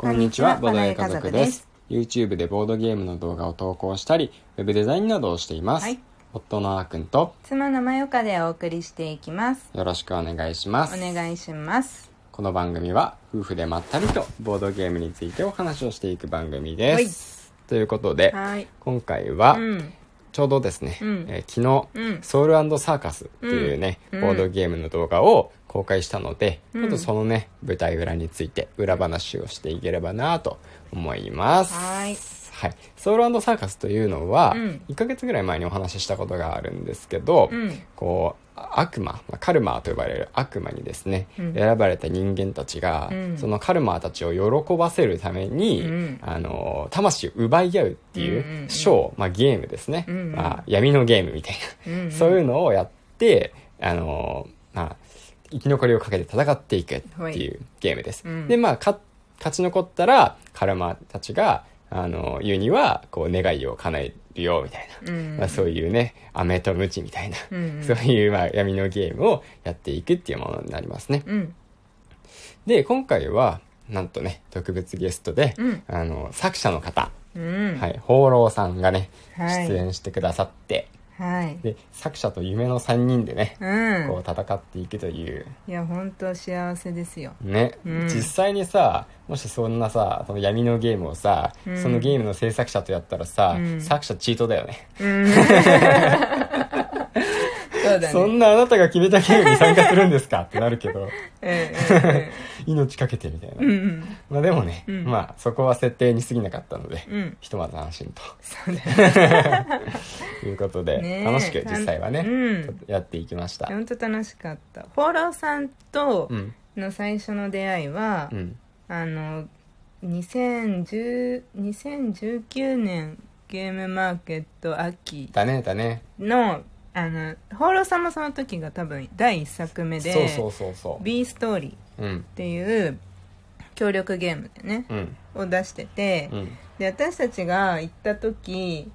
こんにちは、ボードゲー家族です。YouTube でボードゲームの動画を投稿したり、ウェブデザインなどをしています。はい。夫のあーくんと妻のまよかでお送りしていきます。よろしくお願いします。お願いします。この番組は夫婦でまったりとボードゲームについてお話をしていく番組です。ということで、はい。今回はうん。ちょうどですね、うん。えー昨日、うん。ソウルサーカスっていうね、うん。ボードゲームの動画を公開したので、うん。ちょっとそのね舞台裏について裏話をしていければなと思います。はい。はい、ソウルサーカスというのは、うん。1ヶ月ぐらい前にお話ししたことがあるんですけど、うん。こう悪魔まあカルマーと呼ばれる悪魔にですね、うん。選ばれた人間たちが、うん。そのカルマーたちを喜ばせるために、うん。あの魂を奪い合うっていうんうんううん。ショー、まあ、ゲームですね、うんうん。まあ、闇のゲームみたいな、うんうん。そういうのをやってあの、まあ、生き残りをかけて戦っていくっていうゲームです、うん。でまあか勝ち残ったらカルマーたちがあの言うにはこう願いを叶えるよみたいな、うん。まあ、そういうね飴とムチみたいな、うんうん。そういう、まあ、闇のゲームをやっていくっていうものになりますね。うん。で、今回は、なんとね、特別ゲストで、うん。あの、作者の方、うん。はい、放浪さんがね、はい。出演してくださって、はい。で、作者と夢の3人でね、うん。こう戦っていくという、いや本当幸せですよ。ね、うん。実際にさもしそんなさその闇のゲームをさ、うん。そのゲームの制作者とやったらさ、うん。作者チートだよね。うん。そうだね。そんなあなたが決めたゲームに参加するんですかってなるけど。うん 命かけてみたいな、うんうん。まあでもね、うん。まあそこは設定に過ぎなかったので、うん。ひとまず安心そうだね。ということで、楽しく実際はね、やっていきました。本当楽しかった。フォローさんとうん。の最初の出会いは、うん。あの2010 2019年ゲームマーケット秋だねだね。のあの放浪さんもその時が多分第1作目でそうそうそうそ B ストーリーっていう協力ゲームでね、うん。を出してて、うん。で私たちが行った時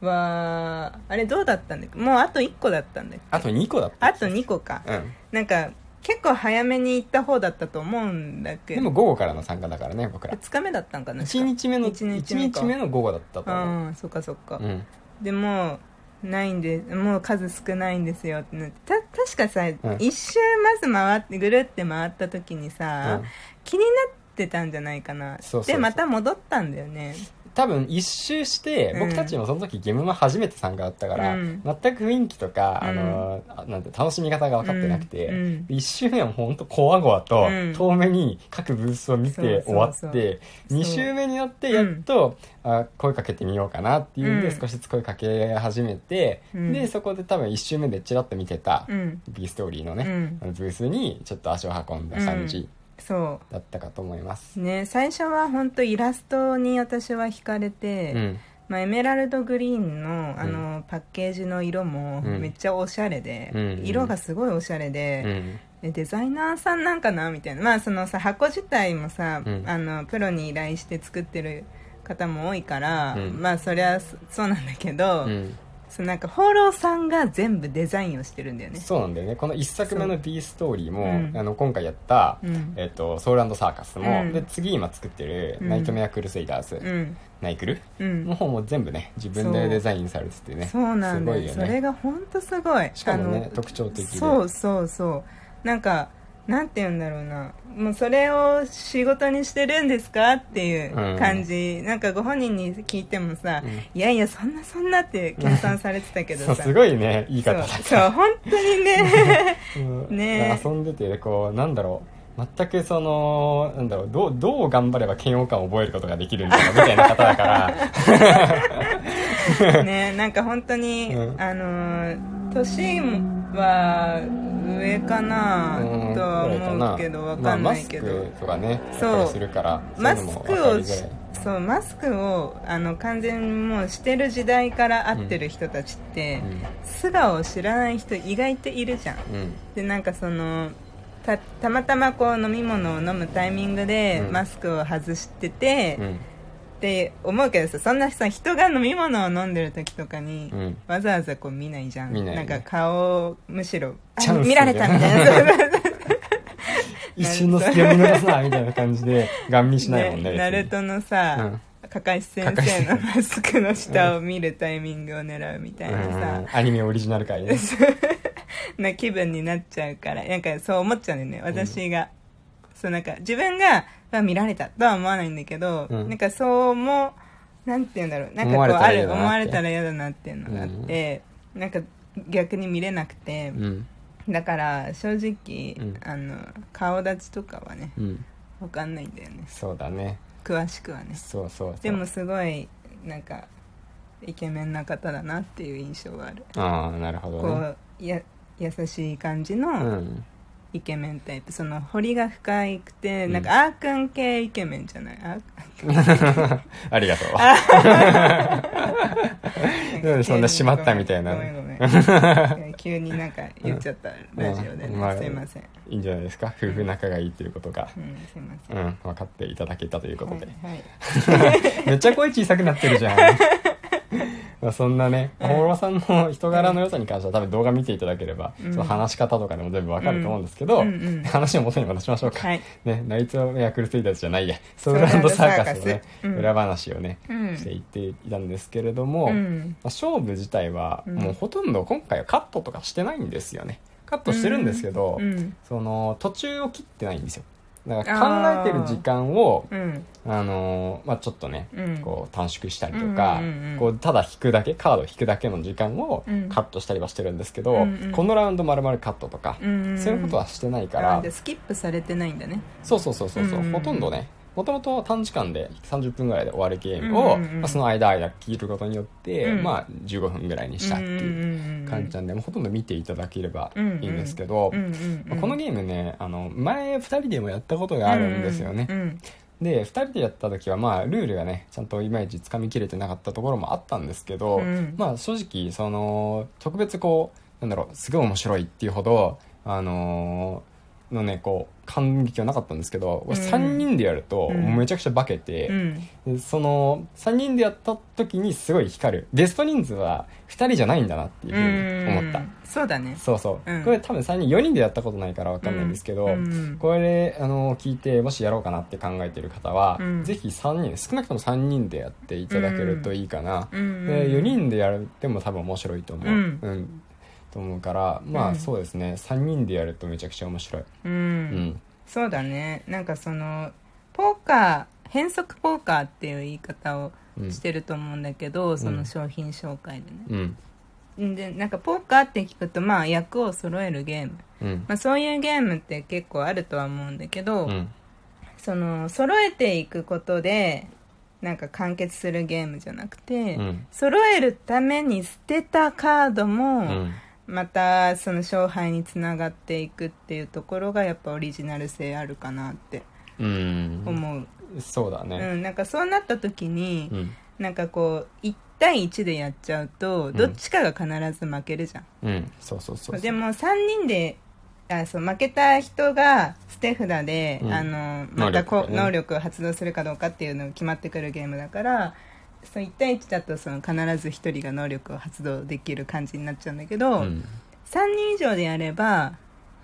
はあれどうだったんだっけ？もうあと1個だったんだっけ？あと2個だったあと2個か、うん。なんか結構早めに行った方だったと思うんだけど。でも午後からの参加だからね僕ら。2日目だったんかな？1日目の一1日目か。日目の午後だったと思う。ああそっかそっか、うん。でもうないんでもう数少ないんですよってた確かさ、ん。一周まず回ってぐるって回った時にさ、うん。気になってたんじゃないかな。そうそうそう。でまた戻ったんだよね多分一周してうん。僕たちもその時ゲームマ初めて参加だったから、うん。全く雰囲気とか、うん。あのあなんて楽しみ方が分かってなくて、うん。うん。一周目はほんとこわごわと、うん。遠目に各ブースを見て終わってそう二周目になってやっと、あ声かけてみようかなっていうんで、うん。少しずつ声かけ始めて、うん。でそこで多分一周目でチラッと見てた、うん。B ストーリーのね、ブースにちょっと足を運んだ感じそだったかと思います。う。ね最初は本当イラストに私は惹かれて、うん。まあ、エメラルドグリーンのあの、パッケージの色もうん。めっちゃおしゃれで、うん。色がすごいおしゃれで、デザイナーさんなんかなみたいな。まあそのさ箱自体もさ、うん。あのプロに依頼して作ってる方も多いから、うん。まあそりゃそそうなんだけど、うんそのなんか放浪さんが全部デザインをしてるんだよね。そうなんだよね。この1作目の B ストーリーも、うん。あの今回やった、うん。えっとソウルサーカスも、うん。で次今作ってる、うん。ナイトメアクルセイダーズ、うん。ナイクルうん。の方も全部ね自分でデザインされててねそうなんだよ。すごいよね。それが本当すごい。しかもね特徴的で。そうそうそう。なんかなんて言うんだろうな。もうそれを仕事にしてるんですかっていう感じ、なんかご本人に聞いてもさ、うん。いやいやそんなそんなって計算されてたけどさ。すごいね言い方だった。そう本当にね。うん。ね遊んでてこうなんだろう。全くそのなんだろうどうどう頑張れば嫌悪感を覚えることができるんだろうみたいな方だから。ねなんか本当に、うん。あのー年は上かなうんとは思うけどわかんないけど、まあ、マスクとかねそう。するからマスクをそうマスクをあの完全にもうしてる時代から会ってる人たちって、素顔を知らない人意外といるじゃんうん。うん。でなんかそのたたまたまこう飲み物を飲むタイミングでうん。マスクを外してて、うんって思うけどさそんなさ人が飲み物を飲んでる時とかに、うん。わざわざこう見ないじゃん。見ないね。んか顔をむしろ見られたみたいな。一瞬の隙を見逃すなみたいな感じでガン見しないもんねねナルトのさ、うん。かかし先生のマスクの下を見るタイミングを狙うみたいなうん。さ、アニメオリジナル回ね。な気分になっちゃうからなんかそう思っちゃうんだよね。私が、そうなんか自分があ見られたとは思わないんだけど、うん。なんかそうもなんて言うんだろうなんかこう思われたあるら嫌だなって。思われたら嫌だなっていうのがあって、なんか逆に見れなくて、うん。だから正直、うん。あの顔立ちとかはねうん。わかんないんだよね。そうだね。詳しくはね。そうそうそう。でもすごいなんかイケメンな方だなっていう印象がある、ああなるほどこねうや優しい感じうのんイケメンタイプその彫りが深くて、うん。なんかあーくん系イケメンじゃない？あー ありがとう。でもそんな締まったみたいな。ごめんごめん。ごめん急になんか言っちゃった、ラジオでね、うん。まあすいません、いいんじゃないですか。夫婦仲がいいということが。うん、すいませ、うん。ん分かっていただけたということで、はいはい。めっちゃ声小さくなってるじゃんまあそんなねうん。大室さんの人柄の良さに関しては多分動画見ていただければ、うん。その話し方とかでも全部わかると思うんですけど、話を元に戻しましょうか、はい。ね、ナイトメアクルセイダーズじゃないや。ソウルサーカスのね裏話をね、うん。していっていたんですけれども、まあ、うん勝負自体はうん。もうほとんど今回はカットとかしてないんですよね。カットしてるんですけど、うん。その途中を切ってないんですよだから考えてる時間をうん。あのーまあ、ちょっとね、うん。こう短縮したりとか、うんうんうんこうただ引くだけカード引くだけの時間をうん。カットしたりはしてるんですけど、うんうん。このラウンド丸々カットとか、うんそういうことはしてないから、スキップされてないんだね。そうそうそうそうそう、うんうん。ほとんどねもともと短時間で30分ぐらいで終わるゲームを、うんうんうんまあ、その間間切ることによって、うん。まあ、15分ぐらいにしたっていう感じなんで、もうほとんど見ていただければいいんですけど、うんうんうん。まあこのゲームねあの前2人でもやったことがあるんですよね、うんで2人でやった時はまあルールがねちゃんといまいちつかみきれてなかったところもあったんですけど、うん。まあ正直その特別こうなんだろうすごい面白いっていうほどあのーのねこう感激はなかったんですけど、うん。3人でやるとうん。めちゃくちゃ化けて、うん。でその3人でやった時にすごい光る。ゲスト人数は2人じゃないんだなっていうふうに思った、うんそうだね。そうそう、うん。これ多分3人4人でやったことないから分かんないんですけど、うん。これあの聞いてもしやろうかなって考えてる方は、うんぜひ3人少なくとも3人でやっていただけるといいかな、うんで4人でやるでも多分面白いと思う、うんと思うからまあうん。そうですね。3人でやるとめちゃくちゃ面白い、ううん。んそうだね。なんかそのポーカー変則ポーカーっていう言い方をうんしてると思うんだけど、その商品紹介でね、うん。でなんかポーカーって聞くとまあ役を揃えるゲーム、うん。まあ、そういうゲームって結構あるとは思うんだけど、うん。その揃えていくことでなんか完結するゲームじゃなくて、うん。揃えるために捨てたカードも、うんまたその勝敗につながっていくっていうところがやっぱオリジナル性あるかなってうん。思う、うそうだね。んなんかそうなった時に、うん。なんかこう1対1でやっちゃうとん。どっちかが必ず負けるじゃん、うん。そうそうそうそう。でも3人であそう負けた人が捨て札で、うん。あのまたこ能力能力を発動するかどうかっていうのが決まってくるゲームだからそう1対1だとその必ず1人が能力を発動できる感じになっちゃうんだけど、うん。3人以上でやれば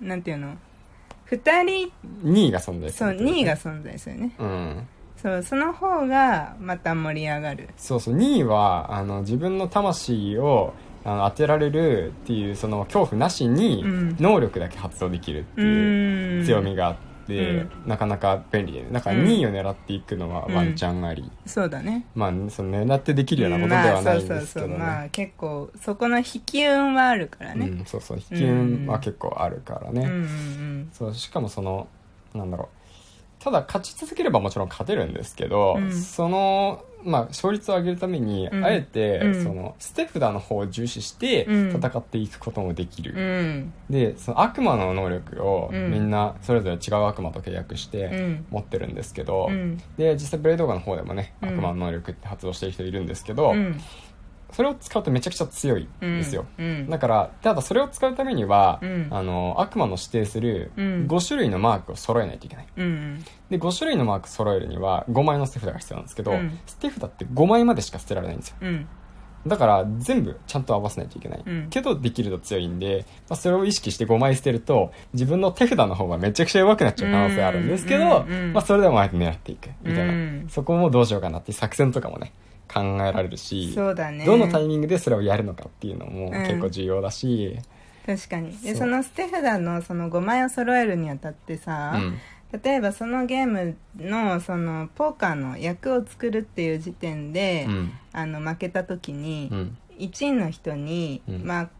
なんていうの？2人2位が存在すそうる2位が存在するね。うん。そうその方がまた盛り上がる。そうそう。2位はあの自分の魂をあの当てられるっていうその恐怖なしにうん。能力だけ発動できるってういう強みがあって、うんなかなか便利で、ね、だからうん2位を狙っていくのはワンチャンあり、そうだね。まあその狙ってできるようなことではないんですけどね、まあ、そうそうそう。まあ結構そこの引き運はあるからね、うん、そうそう。引き運は結構あるからね、うんうん。そうしかもそのなんだろうただ勝ち続ければもちろん勝てるんですけど、うん。その、まあ、勝率を上げるために、うん。あえて、うん。その捨て札の方を重視してうん。戦っていくこともできる、うん。でその悪魔の能力をうん。みんなそれぞれ違う悪魔と契約しうてん。持ってるんですけど、うん。で実際ブレイドガの方でもねうん。悪魔の能力って発動してる人いるんですけど、うんそれを使うとめちゃくちゃ強いん。ですよ、うん。だからただそれを使うためには、うん。あの悪魔の指定するうん。5種類のマークを揃えないといけない。うんで5種類のマーク揃えるには5枚の捨て札が必要なんですけど、うん。捨て札って5枚までしか捨てられないんですよ。うん。だから全部ちゃんと合わせないといけない、うん。けどできると強いんで、まあ、それを意識して5枚捨てると自分の手札の方がめちゃくちゃ弱くなっちゃう可能性あるんですけど、うんうんまあ、それでもあえて狙っていくみたいな、うん。そこもどうしようかなっていう作戦とかもね考えられるしそうだね。どのタイミングでそれをやるのかっていうのもうん。結構重要だし、確かに。でそそうの捨て札のその5枚を揃えるにあたってさ、うん。例えばそのゲームのそのポーカーの役を作るっていう時点で、うん。あの負けた時に、うん。1位の人に、うん。まあ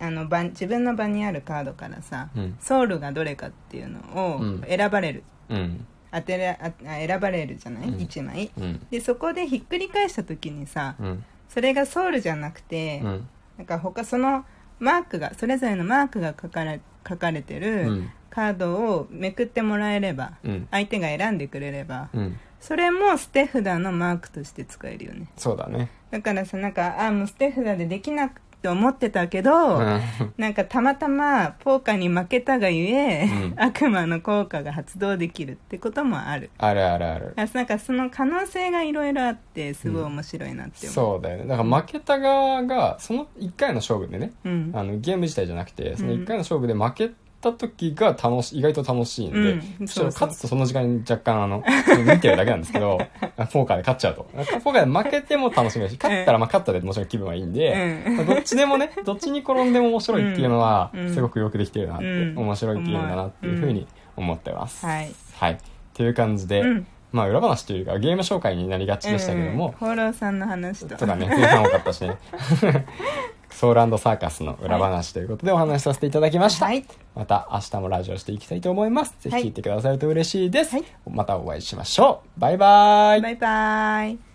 あの場自分の場にあるカードからさ、うん。ソウルがどれかっていうのをうん。選ばれる、うん当てれああ選ばれるじゃない、うん。1枚。うん。でそこでひっくり返した時にさ、うん。それがソウルじゃなくて、うん。なんか他そのマークがそれぞれのマークが書かれ書かれてうるん。カードをめくってもらえれば、うん。相手が選んでくれれば、うん。それも捨て札のマークとして使えるよね。そうだね。だからさなんかあもう捨て札でできなくて思ってたけど、うん。なんかたまたまポーカーに負けたがゆえ、うん。悪魔の効果が発動できるってこともある。あるあるある。あなんかその可能性がいろいろあってすごい面白いなって思う、そうだよね。だから負けた側がその1回の勝負でねうん。あのゲーム自体じゃなくてその1回の勝負で負けた時が楽し意外と楽しいんで、うんそしたらそう。そう勝つとその時間に若干あの 見てるだけなんですけど ポーカーで勝っちゃうと。ポーカーで負けても楽しめるし勝ったらまあ勝ったでもちろん気分はいいんで、うん。まあどっちでもね どっちに転んでも面白いっていうのはうんすごくよくできてるなって、うん。面白いゲームだなっていうふうに思ってます、はいはい。という感じで、うん。まあ裏話というかゲーム紹介になりがちでしたけども、うん。放浪さんの話と。とかね、前半多かったしね。ソウルサーカスの裏話ということでお話しさせていただきました。はいまた明日もラジオしていきたいと思います。ぜひはい聞いてくださると嬉しいです。はいまたお会いしましょう。バイバイ。バイバイ